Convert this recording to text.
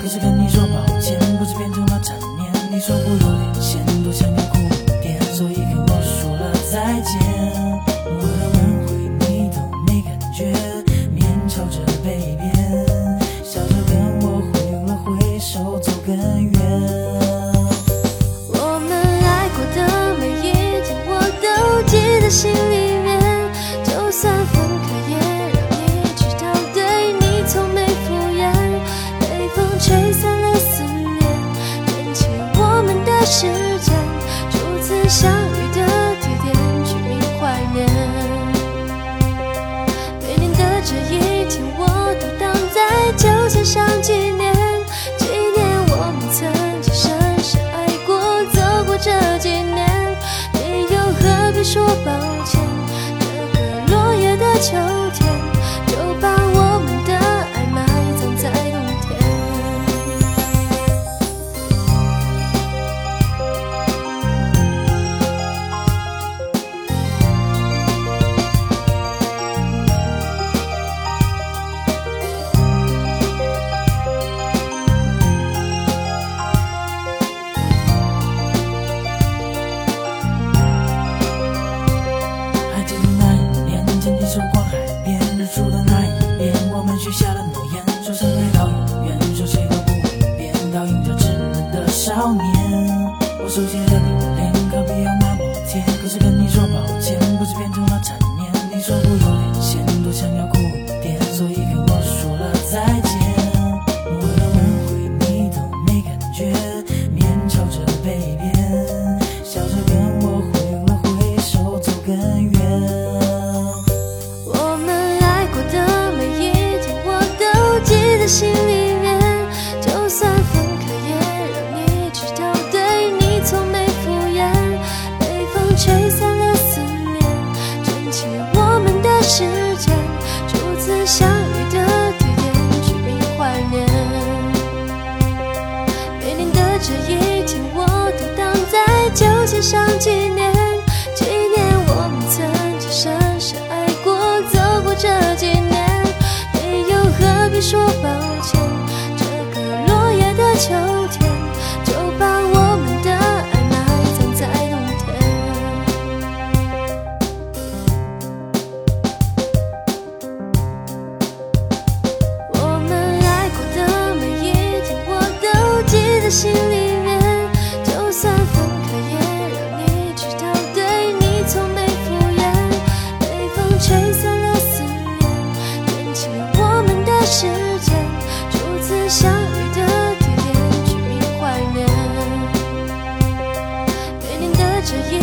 可是跟你说抱歉，故事变成了缠绵。你说不。时间初次相遇的地点取名怀念。每年的这一天我都荡在秋千上纪念纪念我们曾经深深爱过走过这几年你又何必说抱歉这个落叶的秋天。许下了诺言时间初次相遇的地点取名怀念给你的这一